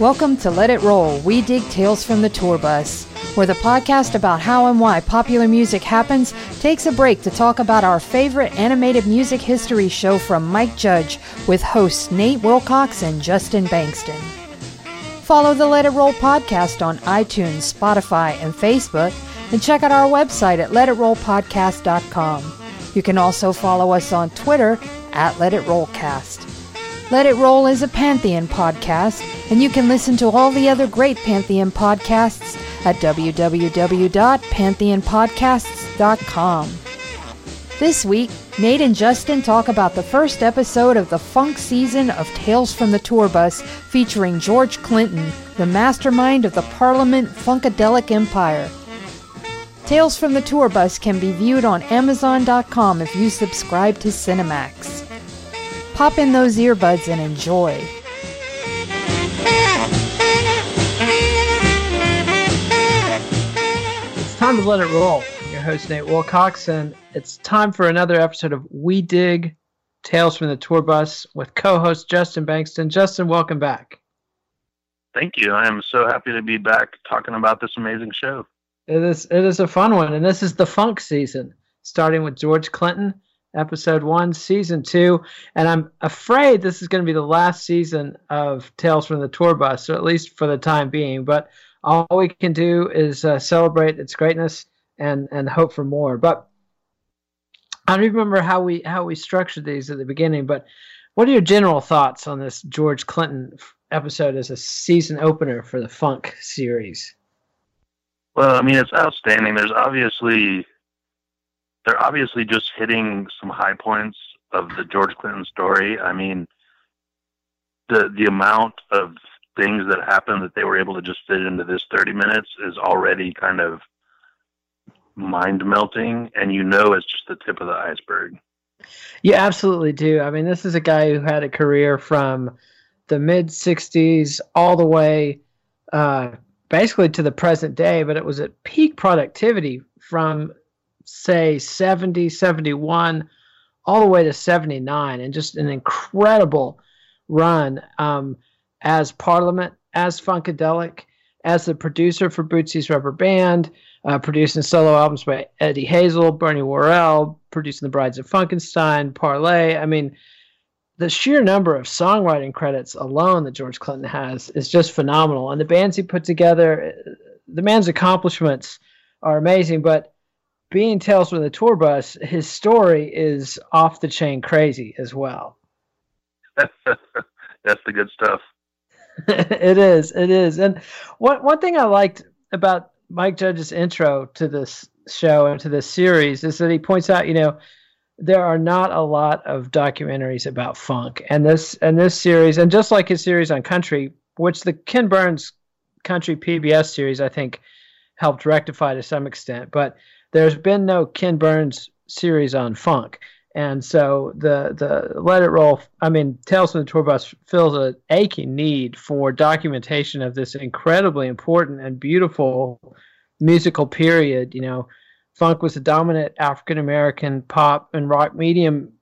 Welcome to Let It Roll. We dig tales from the tour bus, where the podcast about how and why popular music happens takes a break to talk about our favorite animated music history show from Mike Judge with hosts Nate Wilcox and Justin Bankston. Follow the Let It Roll podcast on iTunes, Spotify, and Facebook, and check out our website at letitrollpodcast.com. You can also follow us on Twitter at Let It Rollcast. Let It Roll is a Pantheon podcast, and you can listen to all the other great Pantheon podcasts at www.pantheonpodcasts.com. This week, Nate and Justin talk about the first episode of the funk season of Tales from the Tour Bus featuring George Clinton, the mastermind of the Parliament Funkadelic Empire. Tales from the Tour Bus can be viewed on Amazon.com if you subscribe to Cinemax. Pop in those earbuds and enjoy. It's time to let it roll. I'm your host, Nate Wilcox, and it's time for another episode of We Dig Tales from the Tour Bus with co host Justin Bankston. Justin, welcome back. Thank you. I am so happy to be back talking about this amazing show. It is it is a fun one, and this is the funk season, starting with George Clinton, episode one, season two, and I'm afraid this is going to be the last season of Tales from the Tour Bus, or at least for the time being. But all we can do is uh, celebrate its greatness and and hope for more. But I don't remember how we how we structured these at the beginning. But what are your general thoughts on this George Clinton episode as a season opener for the Funk series? Well, I mean, it's outstanding. There's obviously they're obviously just hitting some high points of the George Clinton story. I mean, the the amount of things that happened that they were able to just fit into this 30 minutes is already kind of mind melting and you know it's just the tip of the iceberg. You absolutely do. I mean, this is a guy who had a career from the mid 60s all the way uh, basically to the present day, but it was at peak productivity from say 70, 71, all the way to 79, and just an incredible run um, as Parliament, as Funkadelic, as the producer for Bootsy's Rubber Band, uh, producing solo albums by Eddie Hazel, Bernie Worrell, producing The Brides of Funkenstein, Parlet. I mean, the sheer number of songwriting credits alone that George Clinton has is just phenomenal. And the bands he put together, the man's accomplishments are amazing, but being Tales from the Tour Bus, his story is off the chain crazy as well. That's the good stuff. it is. It is. And one one thing I liked about Mike Judge's intro to this show and to this series is that he points out, you know, there are not a lot of documentaries about funk, and this and this series, and just like his series on country, which the Ken Burns Country PBS series, I think, helped rectify to some extent, but there's been no Ken Burns series on funk. And so the the Let It Roll, I mean, Tales from the Tour Bus fills an aching need for documentation of this incredibly important and beautiful musical period. You know, funk was a dominant African American pop and rock medium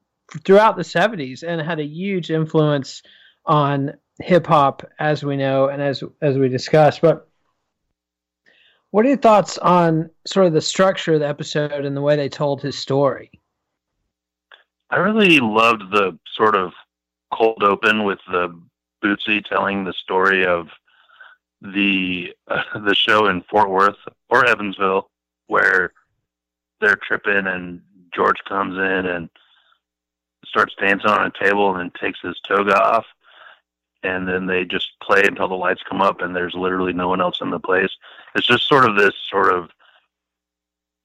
throughout the 70s and had a huge influence on hip hop, as we know and as as we discussed. But what are your thoughts on sort of the structure of the episode and the way they told his story? I really loved the sort of cold open with the Bootsy telling the story of the uh, the show in Fort Worth or Evansville where they're tripping and George comes in and starts dancing on a table and then takes his toga off and then they just play until the lights come up and there's literally no one else in the place. It's just sort of this sort of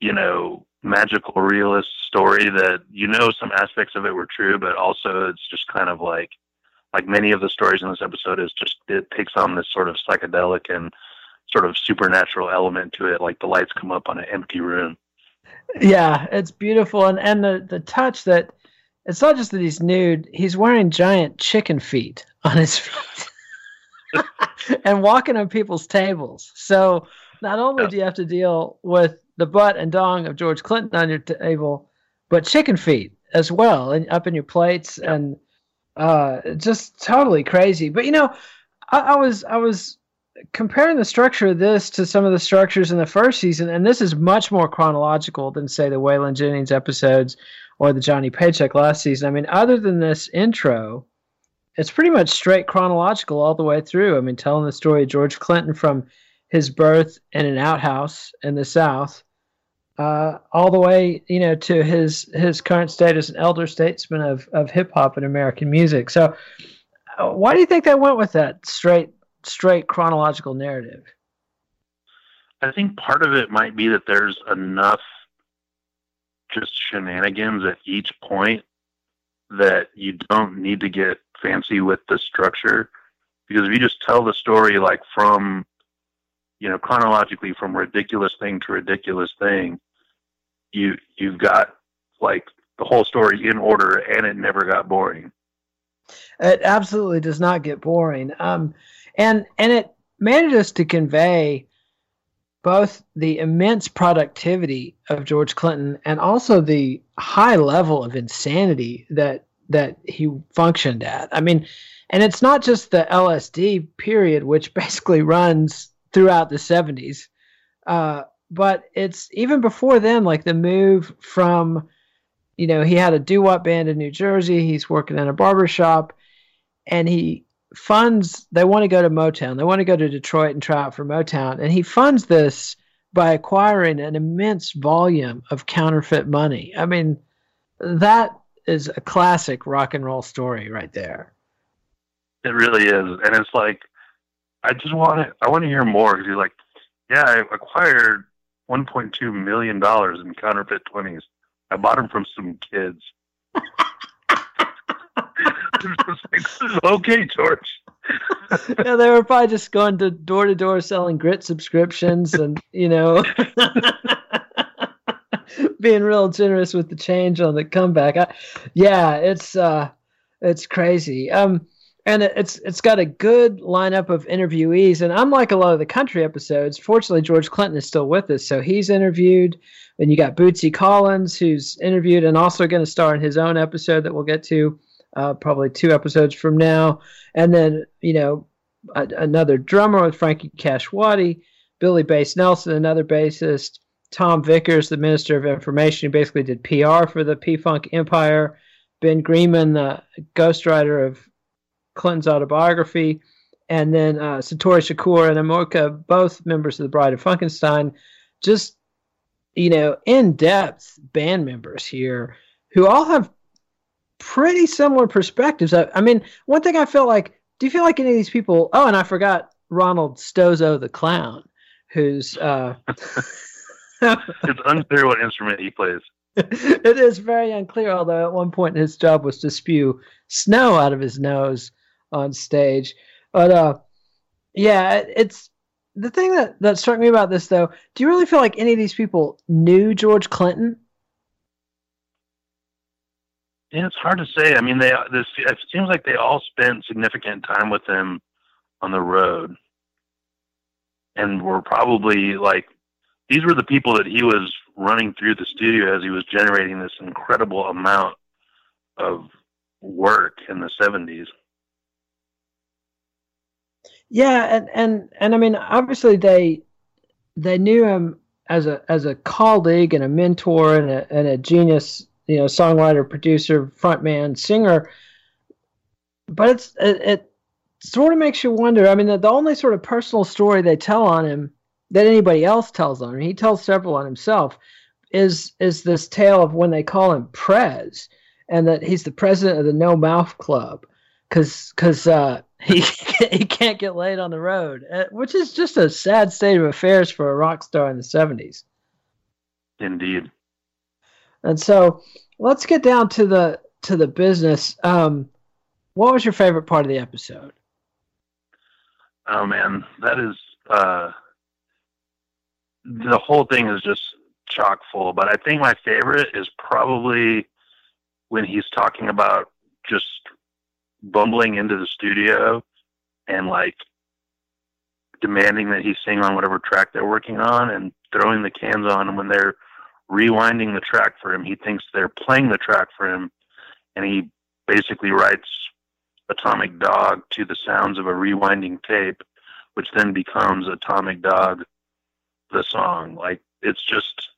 you know, magical realist story that you know some aspects of it were true, but also it's just kind of like like many of the stories in this episode is just it takes on this sort of psychedelic and sort of supernatural element to it, like the lights come up on an empty room. Yeah, it's beautiful, and and the the touch that it's not just that he's nude; he's wearing giant chicken feet on his feet and walking on people's tables. So not only do you have to deal with the butt and dong of George Clinton on your table, but chicken feet as well, and up in your plates, and uh, just totally crazy. But you know, I, I was I was comparing the structure of this to some of the structures in the first season, and this is much more chronological than say the Waylon Jennings episodes or the Johnny Paycheck last season. I mean, other than this intro, it's pretty much straight chronological all the way through. I mean, telling the story of George Clinton from his birth in an outhouse in the South, uh, all the way, you know, to his his current state as an elder statesman of of hip hop and American music. So, uh, why do you think they went with that straight straight chronological narrative? I think part of it might be that there's enough just shenanigans at each point that you don't need to get fancy with the structure. Because if you just tell the story like from you know chronologically from ridiculous thing to ridiculous thing you you've got like the whole story in order and it never got boring. It absolutely does not get boring. Um and and it manages to convey both the immense productivity of George Clinton and also the high level of insanity that that he functioned at. I mean, and it's not just the LSD period, which basically runs throughout the 70s, uh, but it's even before then, like the move from, you know, he had a doo wop band in New Jersey, he's working in a barber shop, and he funds, they want to go to Motown, they want to go to Detroit and try out for Motown, and he funds this by acquiring an immense volume of counterfeit money. I mean, that is a classic rock and roll story right there. It really is, and it's like I just want to I want to hear more because you're like, yeah, I acquired 1.2 million dollars in counterfeit twenties. I bought them from some kids. okay, George. yeah, they were probably just going to door to door selling grit subscriptions and you know being real generous with the change on the comeback. I, yeah, it's uh, it's crazy. Um, and it, it's it's got a good lineup of interviewees. And unlike a lot of the country episodes, fortunately George Clinton is still with us, so he's interviewed. And you got Bootsy Collins, who's interviewed and also going to star in his own episode that we'll get to uh, probably two episodes from now. And then you know a, another drummer with Frankie Kash Waddy, Billy Bass Nelson, another bassist. Tom Vickers, the Minister of Information, who basically did PR for the P Funk Empire. Ben Greenman, the ghostwriter of Clinton's autobiography. And then uh, Satoshi Shakur and Amoka, both members of the Bride of Funkenstein, just, you know, in depth band members here who all have pretty similar perspectives. I, I mean, one thing I feel like, do you feel like any of these people? Oh, and I forgot Ronald Stozo the clown, who's. Uh, it's unclear what instrument he plays. it is very unclear, although at one point his job was to spew snow out of his nose on stage. But uh, yeah, it's the thing that, that struck me about this though. Do you really feel like any of these people knew George Clinton? Yeah, it's hard to say. I mean, they this it seems like they all spent significant time with him on the road, and were probably like these were the people that he was running through the studio as he was generating this incredible amount of work in the 70s. Yeah, and and and I mean obviously they they knew him as a as a colleague and a mentor and a and a genius, you know, songwriter, producer, frontman, singer. But it's it, it sort of makes you wonder. I mean, the, the only sort of personal story they tell on him that anybody else tells on him, he tells several on himself, is is this tale of when they call him Prez, and that he's the president of the No Mouth Club, because because uh, he he can't get laid on the road, uh, which is just a sad state of affairs for a rock star in the seventies. Indeed. And so let's get down to the to the business. Um, what was your favorite part of the episode? Oh man, that is uh, the whole thing is just chock full. But I think my favorite is probably when he's talking about just bumbling into the studio and like demanding that he sing on whatever track they're working on and throwing the cans on when they're rewinding the track for him he thinks they're playing the track for him and he basically writes atomic dog to the sounds of a rewinding tape which then becomes atomic dog the song like it's just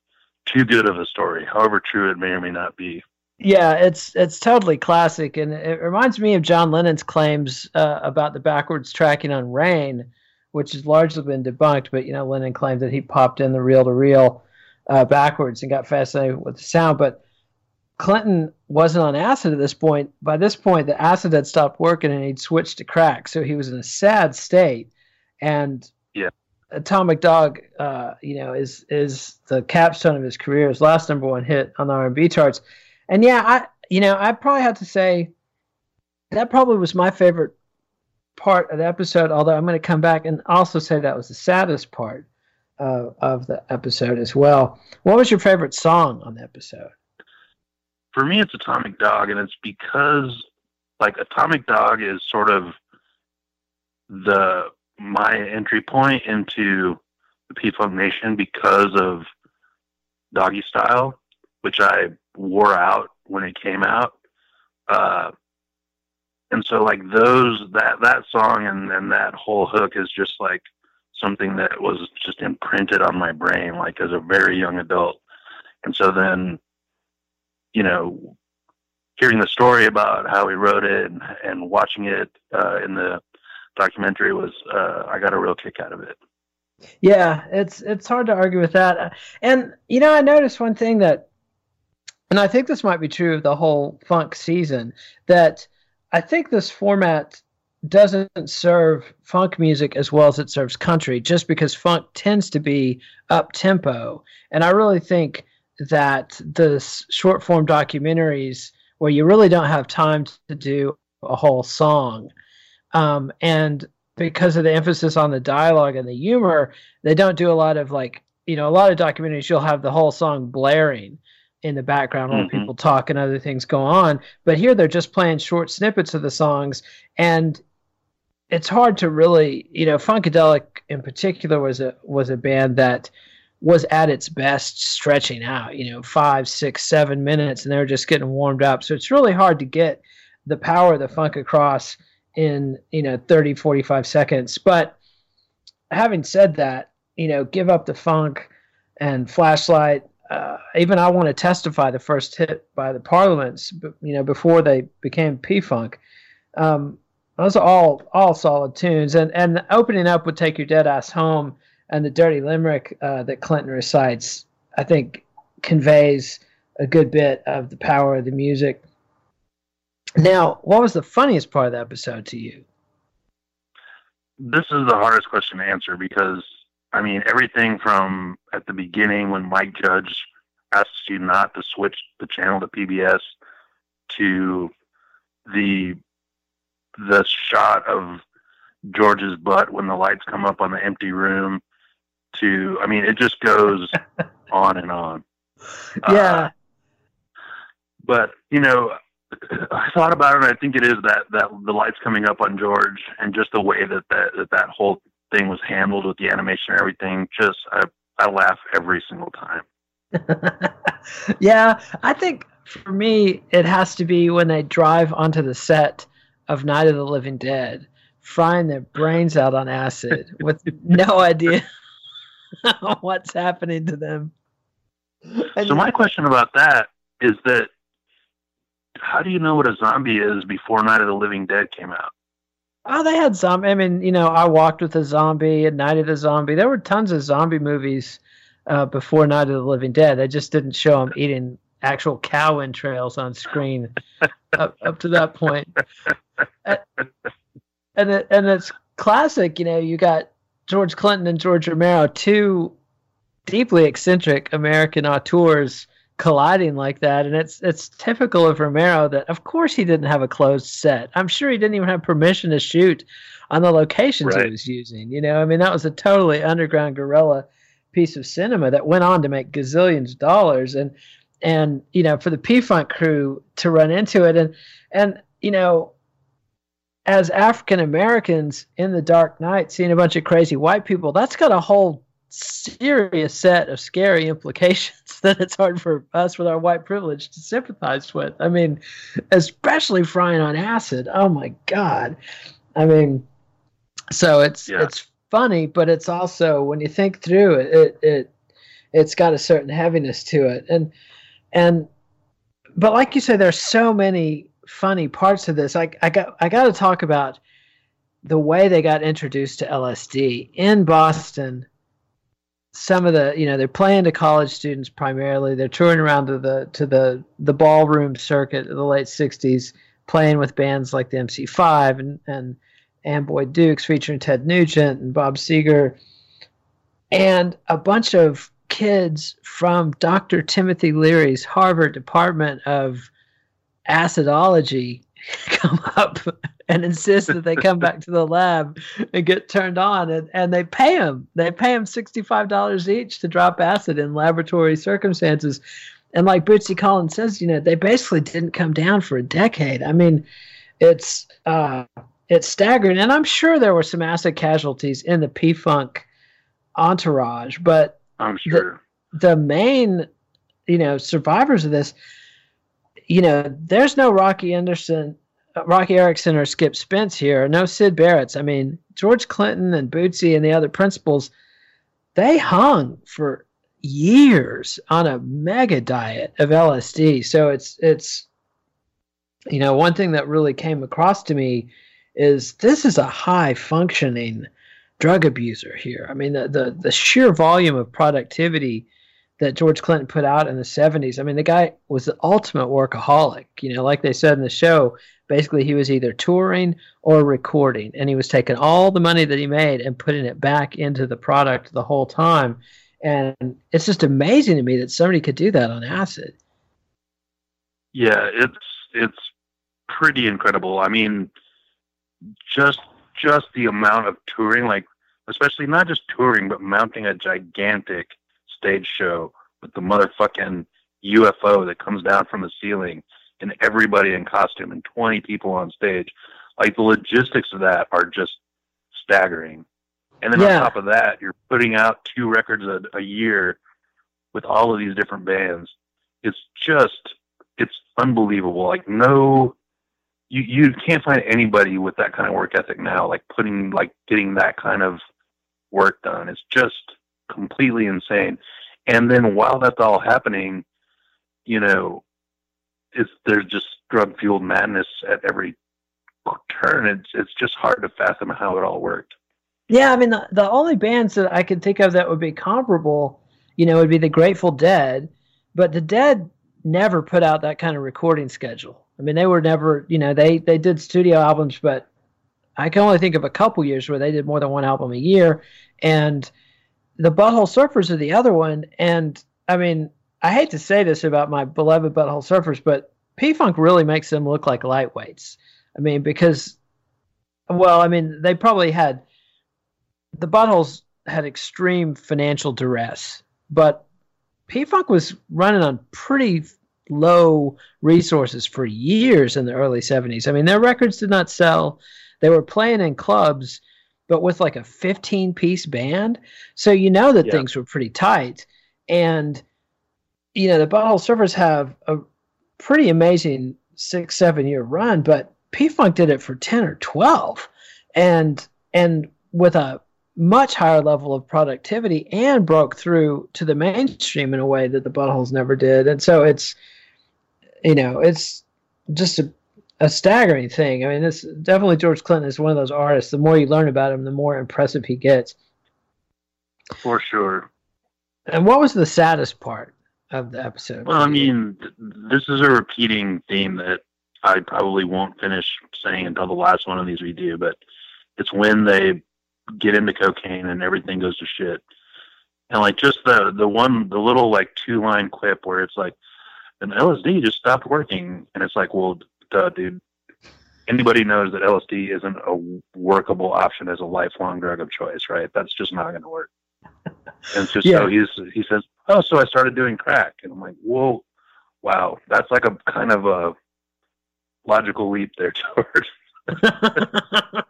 too good of a story however true it may or may not be yeah, it's it's totally classic, and it reminds me of John Lennon's claims uh, about the backwards tracking on Rain, which has largely been debunked. But you know, Lennon claimed that he popped in the reel to reel backwards and got fascinated with the sound. But Clinton wasn't on acid at this point. By this point, the acid had stopped working, and he'd switched to crack, so he was in a sad state. And yeah. Atomic Dog, uh, you know, is is the capstone of his career. His last number one hit on the R and B charts and yeah, I you know I probably have to say that probably was my favorite part of the episode. Although I'm going to come back and also say that was the saddest part of, of the episode as well. What was your favorite song on the episode? For me, it's Atomic Dog, and it's because like Atomic Dog is sort of the my entry point into the P Funk Nation because of Doggy Style, which I wore out when it came out. Uh, and so like those that that song and and that whole hook is just like something that was just imprinted on my brain like as a very young adult. And so then, you know, hearing the story about how he wrote it and, and watching it uh, in the documentary was uh, I got a real kick out of it. Yeah, it's it's hard to argue with that. And you know, I noticed one thing that and I think this might be true of the whole funk season, that I think this format doesn't serve funk music as well as it serves country, just because funk tends to be up tempo. And I really think that the short form documentaries where you really don't have time to do a whole song, um, and because of the emphasis on the dialogue and the humor, they don't do a lot of like, you know, a lot of documentaries, you'll have the whole song blaring in the background while mm-hmm. people talk and other things go on. But here they're just playing short snippets of the songs, and it's hard to really, you know, Funkadelic in particular was a was a band that was at its best stretching out, you know, five, six, seven minutes, and they were just getting warmed up. So it's really hard to get the power of the funk across in, you know, 30, 45 seconds. But having said that, you know, give up the funk and flashlight uh, even I want to testify the first hit by the Parliaments, you know, before they became P Funk. Um, those are all all solid tunes, and and opening up would take your dead ass home, and the dirty limerick uh, that Clinton recites, I think, conveys a good bit of the power of the music. Now, what was the funniest part of the episode to you? This is the hardest question to answer because I mean, everything from at the beginning when Mike Judge asks you not to switch the channel to PBS to the the shot of George's butt when the lights come up on the empty room to I mean it just goes on and on. Yeah. Uh, but you know, I thought about it and I think it is that that the lights coming up on George and just the way that that that, that whole thing was handled with the animation and everything, just I I laugh every single time. yeah, I think for me it has to be when they drive onto the set of Night of the Living Dead, frying their brains out on acid with no idea what's happening to them. And so my question about that is that how do you know what a zombie is before Night of the Living Dead came out? Oh, they had zombie. I mean, you know, I walked with a zombie, at Night of the Zombie. There were tons of zombie movies uh, before Night of the Living Dead. They just didn't show them eating actual cow entrails on screen up, up to that point. And, and, it, and it's classic. You know, you got George Clinton and George Romero, two deeply eccentric American auteurs colliding like that, and it's it's typical of Romero that of course he didn't have a closed set. I'm sure he didn't even have permission to shoot on the locations Right. he was using. You know, I mean that was a totally underground guerrilla piece of cinema that went on to make gazillions of dollars, and and you know for the P Funk crew to run into it, and and you know as African Americans in the Dark Night, seeing a bunch of crazy white people, that's got a whole serious set of scary implications that it's hard for us with our white privilege to sympathize with. I mean, especially frying on acid. Oh my God. I mean, so it's Yeah. it's funny, but it's also when you think through it, it it it's got a certain heaviness to it, and and but like you say, there's so many funny parts of this. I I got I got to talk about the way they got introduced to LSD in Boston. Some of the you know they're playing to college students primarily. They're touring around to the to the the ballroom circuit of the late '60s, playing with bands like the MC5 and and Amboy Dukes featuring Ted Nugent and Bob Seger, and a bunch of kids from Dr. Timothy Leary's Harvard Department of Acidology come up and insist that they come back to the lab and get turned on and, and they pay them they pay them $65 each to drop acid in laboratory circumstances. And like bootsy collins says you know they basically didn't come down for a decade. I mean it's uh it's staggering. And i'm sure there were some acid casualties in the p-funk entourage but I'm sure. the main, you know, survivors of this, you know, there's no Rocky Anderson, Roky Erickson, or Skip Spence here, no Syd Barrett's. I mean, George Clinton and Bootsy and the other principals, they hung for years on a mega diet of LSD. So it's it's, you know, one thing that really came across to me is this is a high functioning drug abuser here. I mean, the, the the sheer volume of productivity that George Clinton put out in the 70s. I mean, the guy was the ultimate workaholic. You know, like they said in the show, basically he was either touring or recording, and he was taking all the money that he made and putting it back into the product the whole time. And it's just amazing to me that somebody could do that on acid. Yeah, it's it's pretty incredible. I mean, just just the amount of touring, like especially not just touring, but mounting a gigantic stage show with the motherfucking UFO that comes down from the ceiling and everybody in costume and 20 people on stage. Like the logistics of that are just staggering. And then Yeah. on top of that, you're putting out two records a, a year with all of these different bands. It's just, it's unbelievable. Like no, you you can't find anybody with that kind of work ethic now. Like putting like getting that kind of work done. It's just completely insane. And then while that's all happening, you know, it's there's just drug fueled madness at every turn. It's it's just hard to fathom how it all worked. Yeah, I mean, the, the only bands that I can think of that would be comparable, you know, would be the Grateful Dead, but the Dead never put out that kind of recording schedule. I mean, they were never, you know, they they did studio albums, but I can only think of a couple years where they did more than one album a year, and the Butthole Surfers are the other one. And I mean, I hate to say this about my beloved Butthole Surfers, but P Funk really makes them look like lightweights. I mean, because, well, I mean, they probably had the buttholes had extreme financial duress, but P Funk was running on pretty low resources for years in the early 70s. I mean, their records did not sell. They were playing in clubs, but with like a 15 piece band. So you know that Yeah. things were pretty tight. And, you know, the Butthole Surfers have a pretty amazing six, seven year run, but P Funk did it for 10 or 12. And, and with a much higher level of productivity and broke through to the mainstream in a way that the buttholes never did. And so it's, you know, it's just a, a staggering thing. I mean, it's definitely George Clinton is one of those artists. The more you learn about him, the more impressive he gets. For sure. And what was the saddest part of the episode? Well, I mean, th- this is a repeating theme that I probably won't finish saying until the last one of these we do, but it's when they get into cocaine and everything goes to shit. and like just the the one the little like two line clip where it's like and LSD just stopped working and it's like well dude anybody knows that LSD isn't a workable option as a lifelong drug of choice right that's just not going to work and just Yeah. so he's he says oh so I started doing crack and I'm like whoa wow that's like a kind of a logical leap there George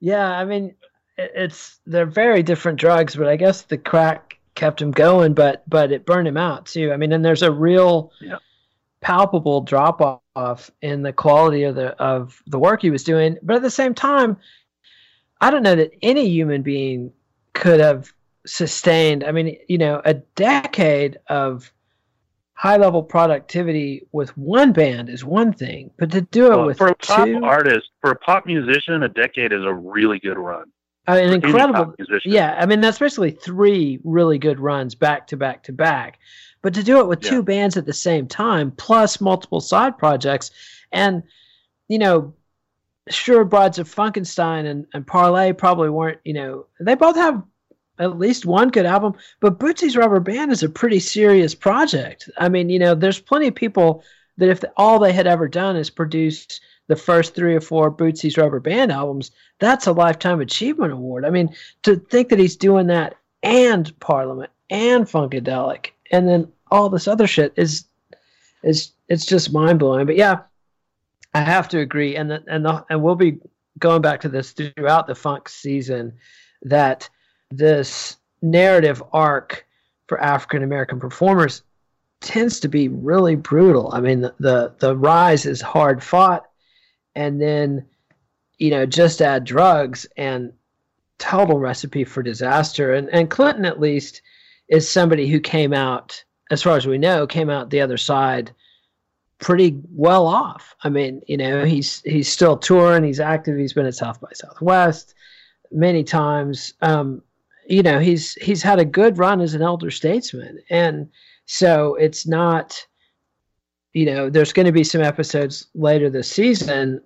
yeah, I mean, it's they're very different drugs, but I guess the crack kept him going, but but it burned him out too. I mean, and there's a real Yeah. Palpable drop off in the quality of the of the work he was doing. But at the same time, I don't know that any human being could have sustained. I mean, you know, a decade of high level productivity with one band is one thing, but to do it Well, with for a pop two, artist for a pop musician a decade is a really good run uh, an incredible. Yeah, I mean that's basically three really good runs back to back to back. But to do it with Yeah. two bands at the same time, plus multiple side projects, and you know, sure, Brides of Funkenstein and, and Parlet probably weren't. You know, they both have at least one good album, but Bootsy's Rubber Band is a pretty serious project. I mean, you know, there's plenty of people that if all they had ever done is produced the first three or four Bootsy's Rubber Band albums, that's a lifetime achievement award. I mean, to think that he's doing that and Parliament and Funkadelic and then all this other shit is is it's just mind blowing. But yeah, I have to agree, and the, and the, and we'll be going back to this throughout the funk season that this narrative arc for African American performers tends to be really brutal. I mean, the, the the rise is hard fought, and then you know just add drugs and total recipe for disaster. And and Clinton at least is somebody who came out, as far as we know, came out the other side pretty well off. I mean, you know, he's he's still touring, he's active, he's been at South by Southwest many times. Um, you know, he's he's had a good run as an elder statesman. And so it's not you know, there's going to be some episodes later this season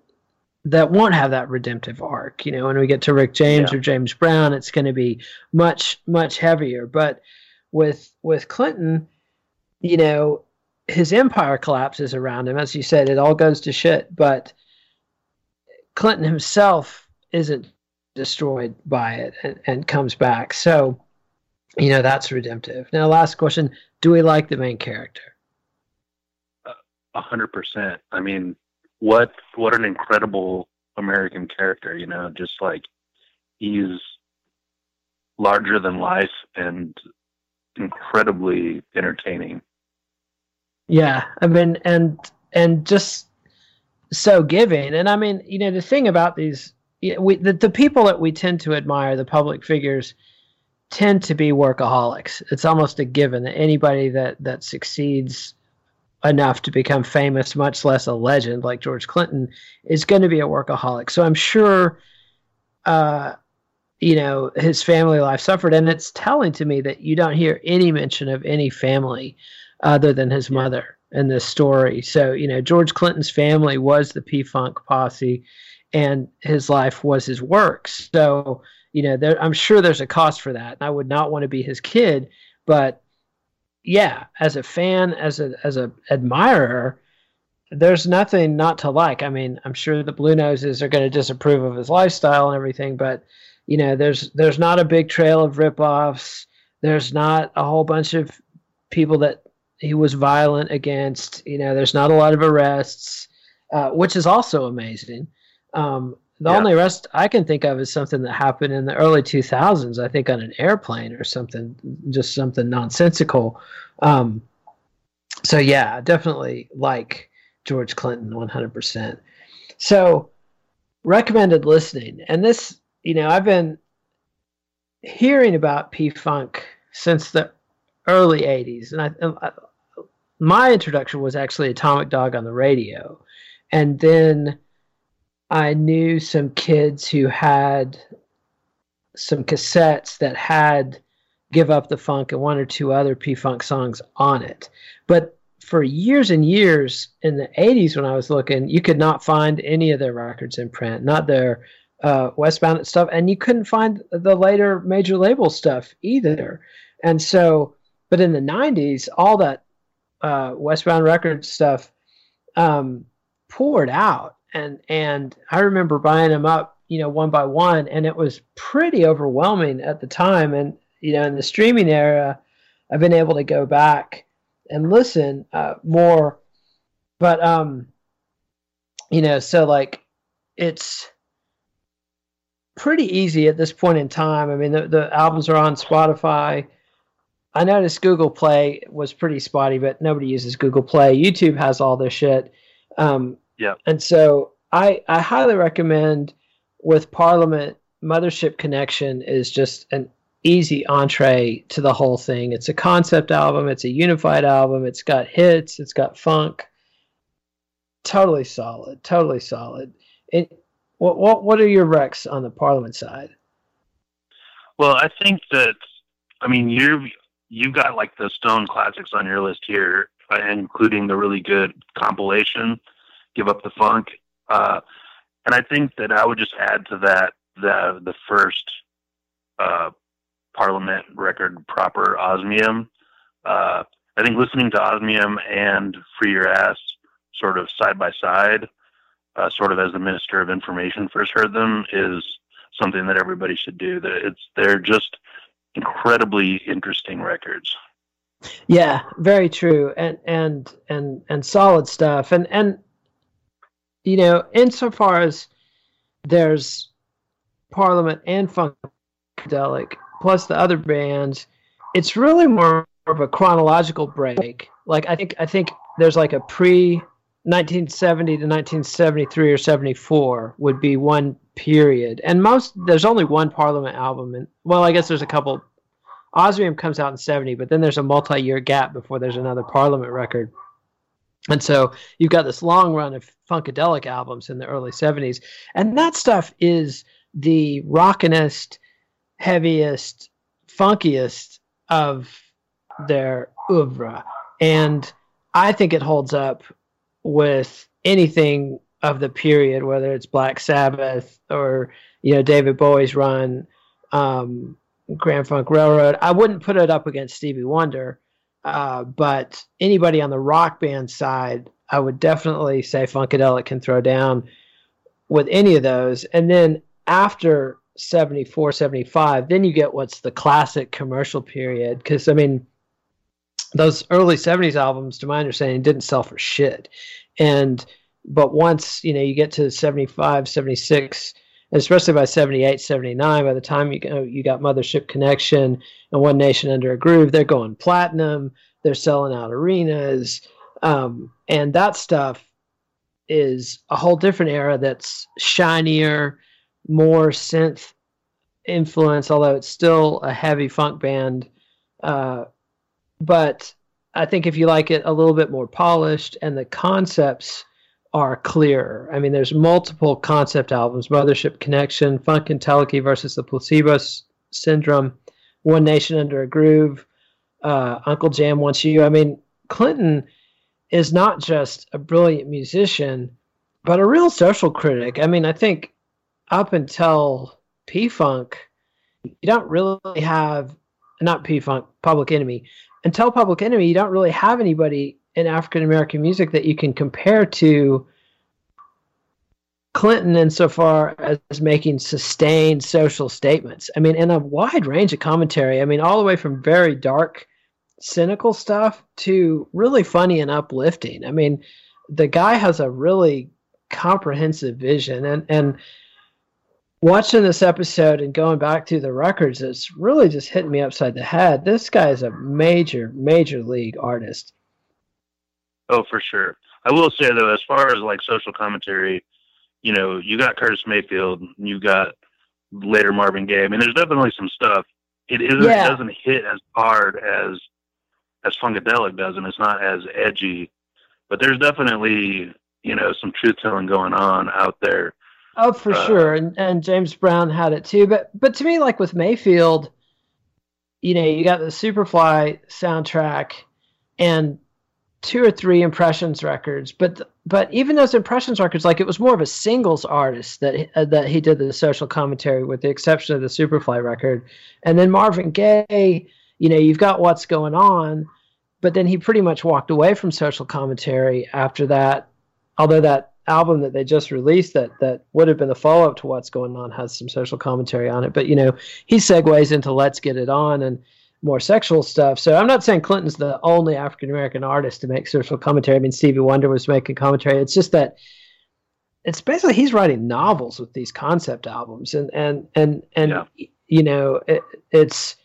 that won't have that redemptive arc. You know, when we get to Rick James Yeah. or James Brown, it's going to be much much heavier. But with with Clinton, you know, his empire collapses around him. As you said, it all goes to shit. But Clinton himself isn't destroyed by it and, and comes back. So, you know, that's redemptive. Now, last question: Do we like the main character? Hundred percent. I mean, what what an incredible American character, you know, just like he's larger than life and incredibly entertaining. Yeah, I mean, and and just so giving. And I mean, you know, the thing about these, we the, the people that we tend to admire, the public figures, tend to be workaholics. It's almost a given that anybody that that succeeds enough to become famous, much less a legend like George Clinton, is going to be a workaholic. So I'm sure, uh, you know, his family life suffered, and it's telling to me that you don't hear any mention of any family other than his mother in this story. So, you know, George Clinton's family was the P Funk posse and his life was his work. So, you know, there, I'm sure there's a cost for that. And I would not want to be his kid, but yeah, as a fan, as a as a admirer, there's nothing not to like. I mean, I'm sure the Blue Noses are going to disapprove of his lifestyle and everything, but you know, there's there's not a big trail of ripoffs. There's not a whole bunch of people that he was violent against. You know, there's not a lot of arrests, uh, which is also amazing. Um, the Yeah. only rest I can think of is something that happened in the early 2000s, I think on an airplane or something, just something nonsensical. Um, so, yeah, definitely like George Clinton 100%. So, recommended listening. And this, you know, I've been hearing about P Funk since the early 80s. And I, I, my introduction was actually Atomic Dog on the radio. And then I knew some kids who had some cassettes that had Give Up the Funk and one or two other P Funk songs on it. But for years and years in the 80s when I was looking, you could not find any of their records in print, not their uh, Westbound stuff, and you couldn't find the later major label stuff either. And so, but in the '90s, all that uh, Westbound Records stuff um, poured out, and and I remember buying them up, you know, one by one, and it was pretty overwhelming at the time. And you know, in the streaming era, I've been able to go back and listen uh, more, but um, you know, so like it's pretty easy at this point in time. I mean, the, the albums are on Spotify. I noticed Google Play was pretty spotty, but nobody uses Google Play. YouTube has all this shit. Um, yeah. And so I, I highly recommend with Parliament, Mothership Connection is just an easy entree to the whole thing. It's a concept album, it's a unified album, it's got hits, it's got funk. Totally solid, totally solid. It, what what what are your recs on the Parliament side? Well, I think that I mean you you've got like the Stone classics on your list here, uh, including the really good compilation, "Give Up the Funk," uh, and I think that I would just add to that the the first uh, Parliament record proper Osmium. Uh, I think listening to Osmium and Free Your Ass sort of side by side, uh, sort of as the Minister of Information first heard them, is something that everybody should do. It's they're just incredibly interesting records. Yeah, very true, and and and and solid stuff, and and you know, insofar as there's Parliament and Funkadelic, plus the other bands, it's really more of a chronological break. Like I think I think there's like a pre 1970 to 1973 or 74 would be one period, and most there's only one Parliament album, and well, I guess there's a couple. Osmium comes out in 70, but then there's a multi-year gap before there's another Parliament record. And so you've got this long run of Funkadelic albums in the early 70s. And that stuff is the rockinest, heaviest, funkiest of their oeuvre. And I think it holds up with anything of the period, whether it's Black Sabbath or, you know, David Bowie's run, um, Grand Funk Railroad. I wouldn't put it up against Stevie Wonder, uh, but anybody on the rock band side, I would definitely say Funkadelic can throw down with any of those. And then after 74, 75, then you get what's the classic commercial period. Because, I mean, those early 70s albums, to my understanding, didn't sell for shit. And, but once, you know, you get to 75, 76, especially by 78, 79, by the time you, you got Mothership Connection and One Nation Under a Groove, they're going platinum, they're selling out arenas. Um, and that stuff is a whole different era that's shinier, more synth influence, although it's still a heavy funk band. Uh, but I think if you like it a little bit more polished and the concepts are clear. I mean, there's multiple concept albums: Mothership Connection, Funkentelechy versus the Placebo Syndrome, One Nation Under a Groove, uh, Uncle Jam Wants You. I mean, Clinton is not just a brilliant musician, but a real social critic. I mean, I think up until P Funk, you don't really have not P Funk, Public Enemy. Until Public Enemy, you don't really have anybody in African American music that you can compare to Clinton insofar as making sustained social statements. I mean, in a wide range of commentary. I mean, all the way from very dark, cynical stuff to really funny and uplifting. I mean, the guy has a really comprehensive vision and and watching this episode and going back to the records it's really just hitting me upside the head this guy is a major major league artist Oh, for sure. I will say though, as far as like social commentary, you know, you got Curtis Mayfield, you got later Marvin Gaye. I mean, there's definitely some stuff. It isn't Yeah. it doesn't hit as hard as as Funkadelic does, and it's not as edgy. But there's definitely you know some truth telling going on out there. Oh, for Uh, sure, and and James Brown had it too. But but to me, like with Mayfield, you know, you got the Superfly soundtrack and two or three impressions records. But but even those impressions records, like it was more of a singles artist that uh, that he did the social commentary, with the exception of the Superfly record. And then Marvin Gaye you know, you've got what's going on, but then he pretty much walked away from social commentary after that. Although that album that they just released that that would have been the follow up to what's going on has some social commentary on it, but you know, he segues into Let's Get It On and more sexual stuff. So I'm not saying Clinton's the only African American artist to make social commentary. I mean, Stevie Wonder was making commentary. It's just that it's basically he's writing novels with these concept albums, and and and and yeah. you know, it, it's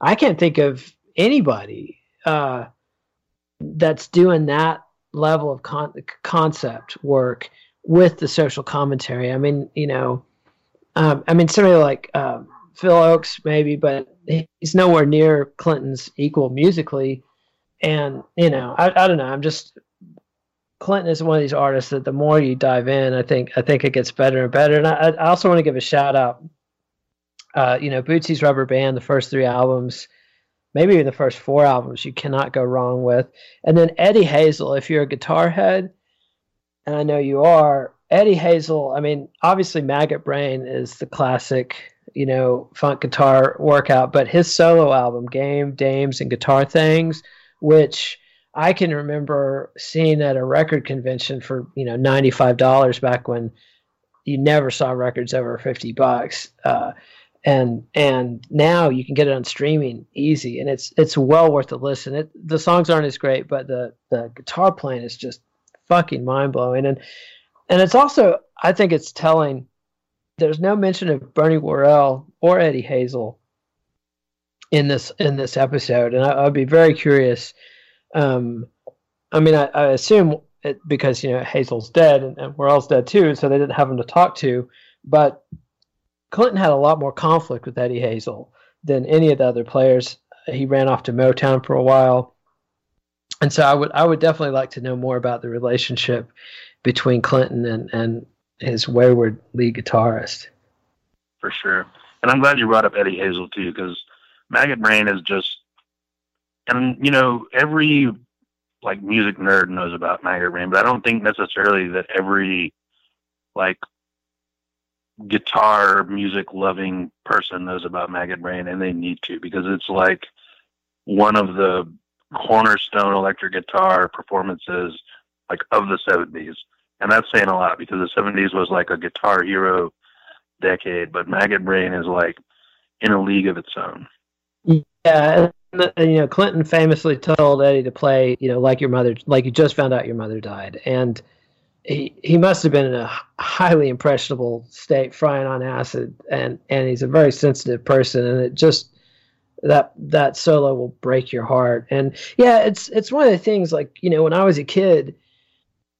I can't think of anybody uh, that's doing that level of con- concept work with the social commentary. I mean, you know, um, I mean, somebody like uh, Phil Ochs maybe, but he's nowhere near Clinton's equal musically. And you know, I, I don't know. I'm just Clinton is one of these artists that the more you dive in, I think I think it gets better and better. And I, I also want to give a shout out. Uh, you know, Bootsy's Rubber Band, the first three albums, maybe even the first four albums, you cannot go wrong with. And then Eddie Hazel, if you're a guitar head, and I know you are, Eddie Hazel. I mean, obviously, Maggot Brain is the classic you know, funk guitar workout, but his solo album, Game, Dames, and Guitar Thangs, which I can remember seeing at a record convention for, you know, $95 back when you never saw records over 50 bucks. Uh, and and now you can get it on streaming easy and it's it's well worth a listen it the songs aren't as great but the the guitar playing is just fucking mind-blowing and and it's also i think it's telling there's no mention of Bernie Worrell or Eddie Hazel in this in this episode, and I, would be very curious. Um, I mean, I, I assume it, because you know Hazel's dead and, and Worrell's dead too, so they didn't have him to talk to. But Clinton had a lot more conflict with Eddie Hazel than any of the other players. He ran off to Motown for a while, and so I would I would definitely like to know more about the relationship between Clinton and and his wayward lead guitarist. For sure. And I'm glad you brought up Eddie Hazel too, because Maggot Brain is just, and you know, every like music nerd knows about Maggot Brain, but I don't think necessarily that every like guitar music loving person knows about Maggot Brain, and they need to because it's like one of the cornerstone electric guitar performances like of the 70s and that's saying a lot because the 70s was like a guitar hero decade, but Maggot Brain is like in a league of its own. Yeah, and, you know, Clinton famously told Eddie to play, you know, like your mother, like you just found out your mother died, and he he must have been in a highly impressionable state, frying on acid, and and he's a very sensitive person, and it just that that solo will break your heart, and yeah, it's it's one of the things like you know when I was a kid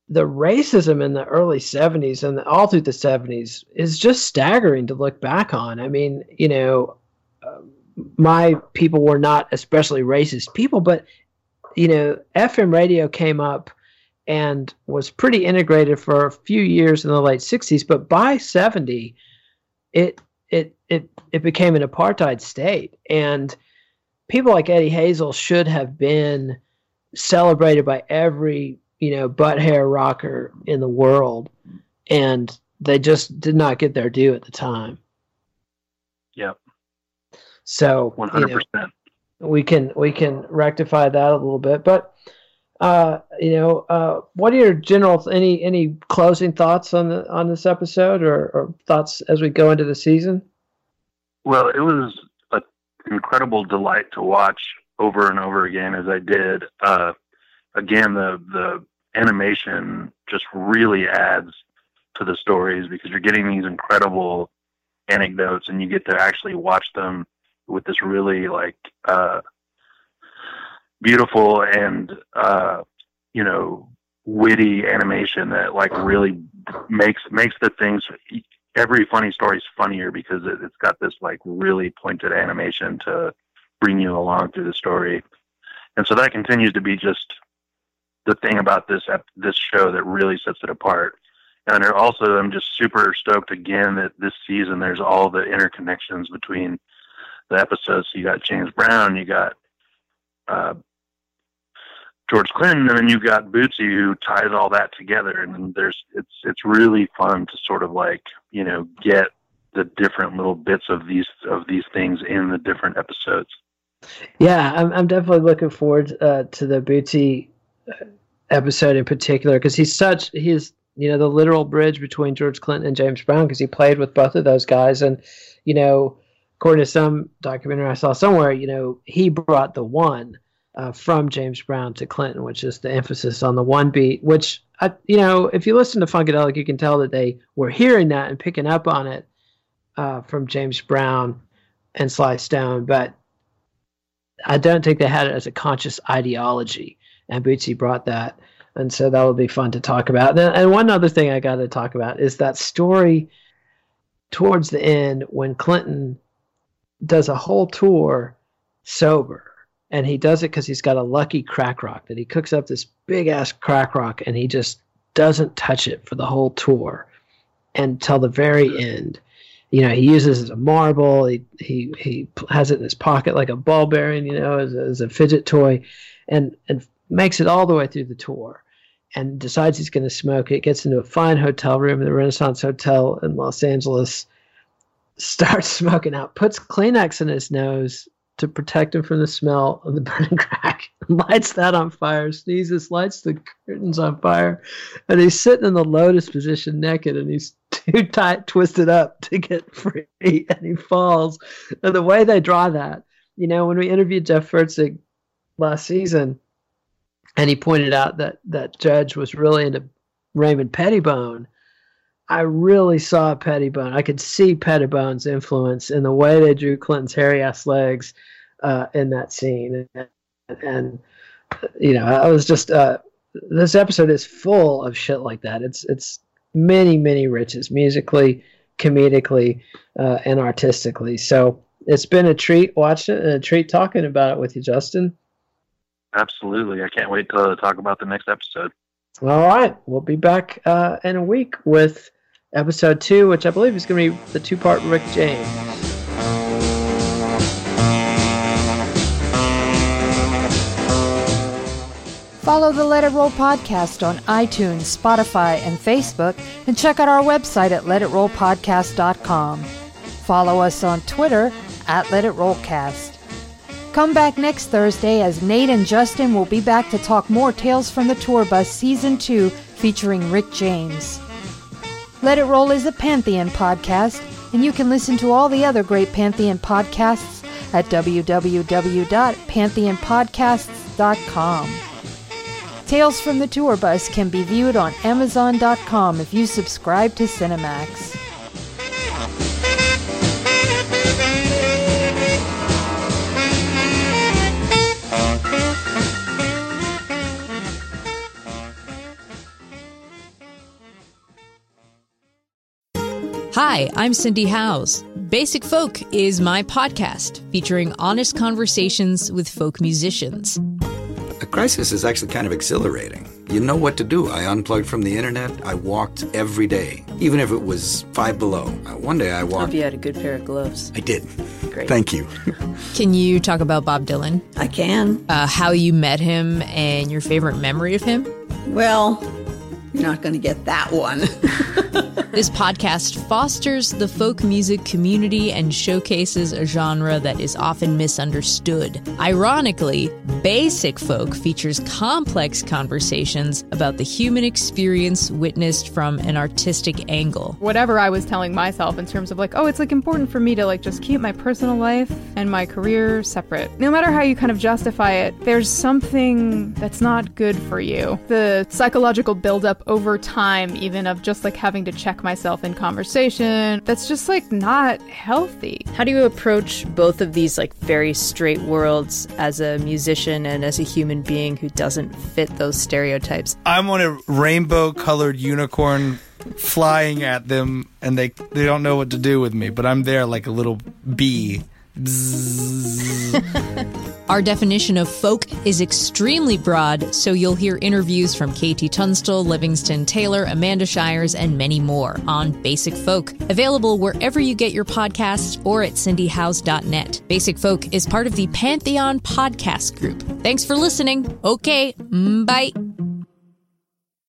the racism in the early 70s and all through the 70s is just staggering to look back on. I mean, you know, uh, my people were not especially racist people, but, you know, FM radio came up and was pretty integrated for a few years in the late 60s, but by 70, it, it, it, it became an apartheid state. And people like Eddie Hazel should have been celebrated by every you know, butt hair rocker in the world, and they just did not get their due at the time. Yep. So one hundred percent. We can we can rectify that a little bit, but uh, you know, uh, what are your general any any closing thoughts on the on this episode, or, or thoughts as we go into the season? Well, it was an incredible delight to watch over and over again as I did. Uh, again, the the animation just really adds to the stories because you're getting these incredible anecdotes and you get to actually watch them with this really like uh, beautiful and uh, you know witty animation that like really makes makes the things every funny story is funnier because it, it's got this like really pointed animation to bring you along through the story. And so that continues to be just the thing about this this show that really sets it apart. And also, I'm just super stoked again that this season there's all the interconnections between the episodes. So you got James Brown, you got uh, George Clinton, and then you've got Bootsy who ties all that together. And there's it's it's really fun to sort of like you know get the different little bits of these of these things in the different episodes. Yeah, I'm, I'm definitely looking forward uh, to the Bootsy episode in particular because he's such he's you know the literal bridge between George Clinton and James Brown because he played with both of those guys. And you know according to some documentary I saw somewhere you know he brought the one uh, from James Brown to Clinton which is the emphasis on the one beat which I, you know if you listen to Funkadelic you can tell that they were hearing that and picking up on it uh, from James Brown and Sly Stone. But I don't think they had it as a conscious ideology and Bootsy brought that and so that will be fun to talk about. And, and one other thing I got to talk about is that story towards the end when Clinton does a whole tour sober, and he does it because he's got a lucky crack rock that he cooks up this big ass crack rock, and he just doesn't touch it for the whole tour until the very end. You know, he uses it as a marble. He he he has it in his pocket like a ball bearing. You know, as, as a fidget toy, and and makes it all the way through the tour and decides he's going to smoke it, gets into a fine hotel room in the Renaissance Hotel in Los Angeles, starts smoking out, puts Kleenex in his nose to protect him from the smell of the burning crack, lights that on fire, sneezes, lights the curtains on fire, and he's sitting in the lotus position naked and he's too tight, twisted up to get free, and he falls. And the way they draw that, you know, when we interviewed Jeff Fertzig last season, and he pointed out that that Judge was really into Raymond Pettibon. I really saw Pettibon. I could see Pettibon's influence in the way they drew Clinton's hairy ass legs uh, in that scene, and, and, you know, I was just uh, this episode is full of shit like that. It's it's many many riches musically, comedically, uh, and artistically. So it's been a treat watching it and a treat talking about it with you, Justin. Absolutely. I can't wait to talk about the next episode. All right. We'll be back uh, in a week with episode two, which I believe is going to be the two part Rick James. Follow the Let It Roll podcast on iTunes, Spotify, and Facebook, and check out our website at letitrollpodcast.com. Follow us on Twitter at Let It Rollcast. Come back next Thursday as Nate and Justin will be back to talk more Tales from the Tour Bus Season 2 featuring Rick James. Let It Roll is a Pantheon podcast, and you can listen to all the other great Pantheon podcasts at www.pantheonpodcasts.com. Tales from the Tour Bus can be viewed on Amazon.com if you subscribe to Cinemax. Hi, I'm Cindy Howes. Basic Folk is my podcast featuring honest conversations with folk musicians. A crisis is actually kind of exhilarating. You know what to do. I unplugged from the internet. I walked every day, even if it was five below. Uh, One day I walked. Hope you had a good pair of gloves. I did. Great. Thank you. Can you talk about Bob Dylan? I can. Uh, how you met him and your favorite memory of him? Well, you're not going to get that one. This podcast fosters the folk music community and showcases a genre that is often misunderstood. Ironically, Basic Folk features complex conversations about the human experience witnessed from an artistic angle. whatever I was telling myself in terms of like, oh, it's like important for me to like just keep my personal life and my career separate. No matter how you kind of justify it, there's something that's not good for you. The psychological buildup over time, even of just like having to check myself in conversation, that's just like not healthy. How do you approach both of these like very straight worlds as a musician and as a human being who doesn't fit those stereotypes? I'm on a rainbow colored unicorn flying at them and they they don't know what to do with me, but I'm there like a little bee. Our definition of folk is extremely broad, so you'll hear interviews from KT Tunstall, Livingston Taylor, Amanda Shires, and many more on Basic Folk. Available wherever you get your podcasts or at cindyhowes.net. Basic Folk is part of the Pantheon Podcast Group. Thanks for listening. Okay, bye.